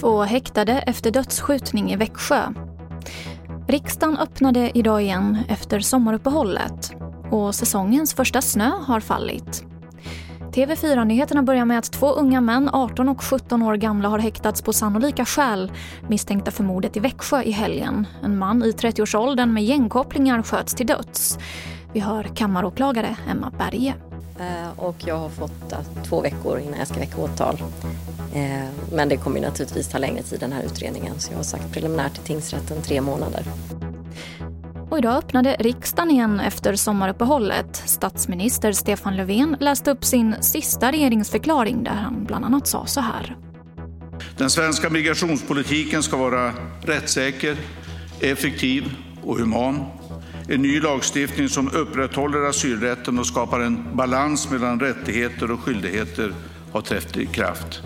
Två häktade efter dödsskjutning i Växjö. Riksdagen öppnade idag igen efter sommaruppehållet och säsongens första snö har fallit. TV4-nyheterna börjar med att två unga män, 18 och 17 år gamla, har häktats på sannolika skäl misstänkta för mordet i Växjö i helgen. En man i 30-årsåldern med gängkopplingar sköts till döds. Vi hör kammaråklagare Emma Berge. Eh, och jag har fått två veckor innan jag ska väcka åtal. Eh, men det kommer naturligtvis ta längre tid den här utredningen så jag har sagt preliminärt till tingsrätten tre månader. Och idag öppnade riksdagen igen efter sommaruppehållet. Statsminister Stefan Löfven läste upp sin sista regeringsförklaring där han bland annat sa så här. Den svenska migrationspolitiken ska vara rättssäker, effektiv och human. En ny lagstiftning som upprätthåller asylrätten och skapar en balans mellan rättigheter och skyldigheter har trätt i kraft.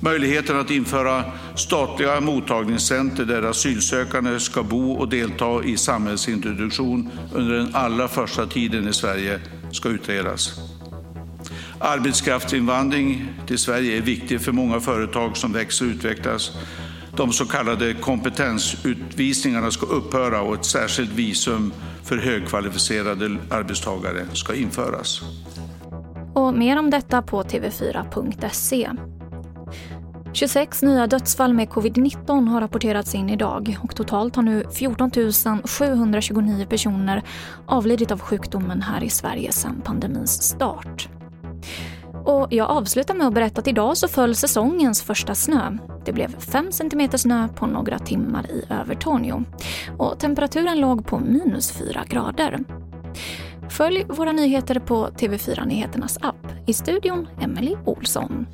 Möjligheten att införa statliga mottagningscenter där asylsökande ska bo och delta i samhällsintroduktion under den allra första tiden i Sverige ska utredas. Arbetskraftsinvandring till Sverige är viktig för många företag som växer och utvecklas. De så kallade kompetensutvisningarna ska upphöra och ett särskilt visum för högkvalificerade arbetstagare ska införas. Och mer om detta på tv4.se. 26 nya dödsfall med covid-19 har rapporterats in idag och totalt har nu 14 729 personer avlidit av sjukdomen här i Sverige sedan pandemins start. Och jag avslutar med att berätta att idag så föll säsongens första snö. Det blev 5 cm snö på några timmar i Övertorneå. Och temperaturen låg på minus 4 grader. Följ våra nyheter på TV4 Nyheternas app. I studion Emily Olsson.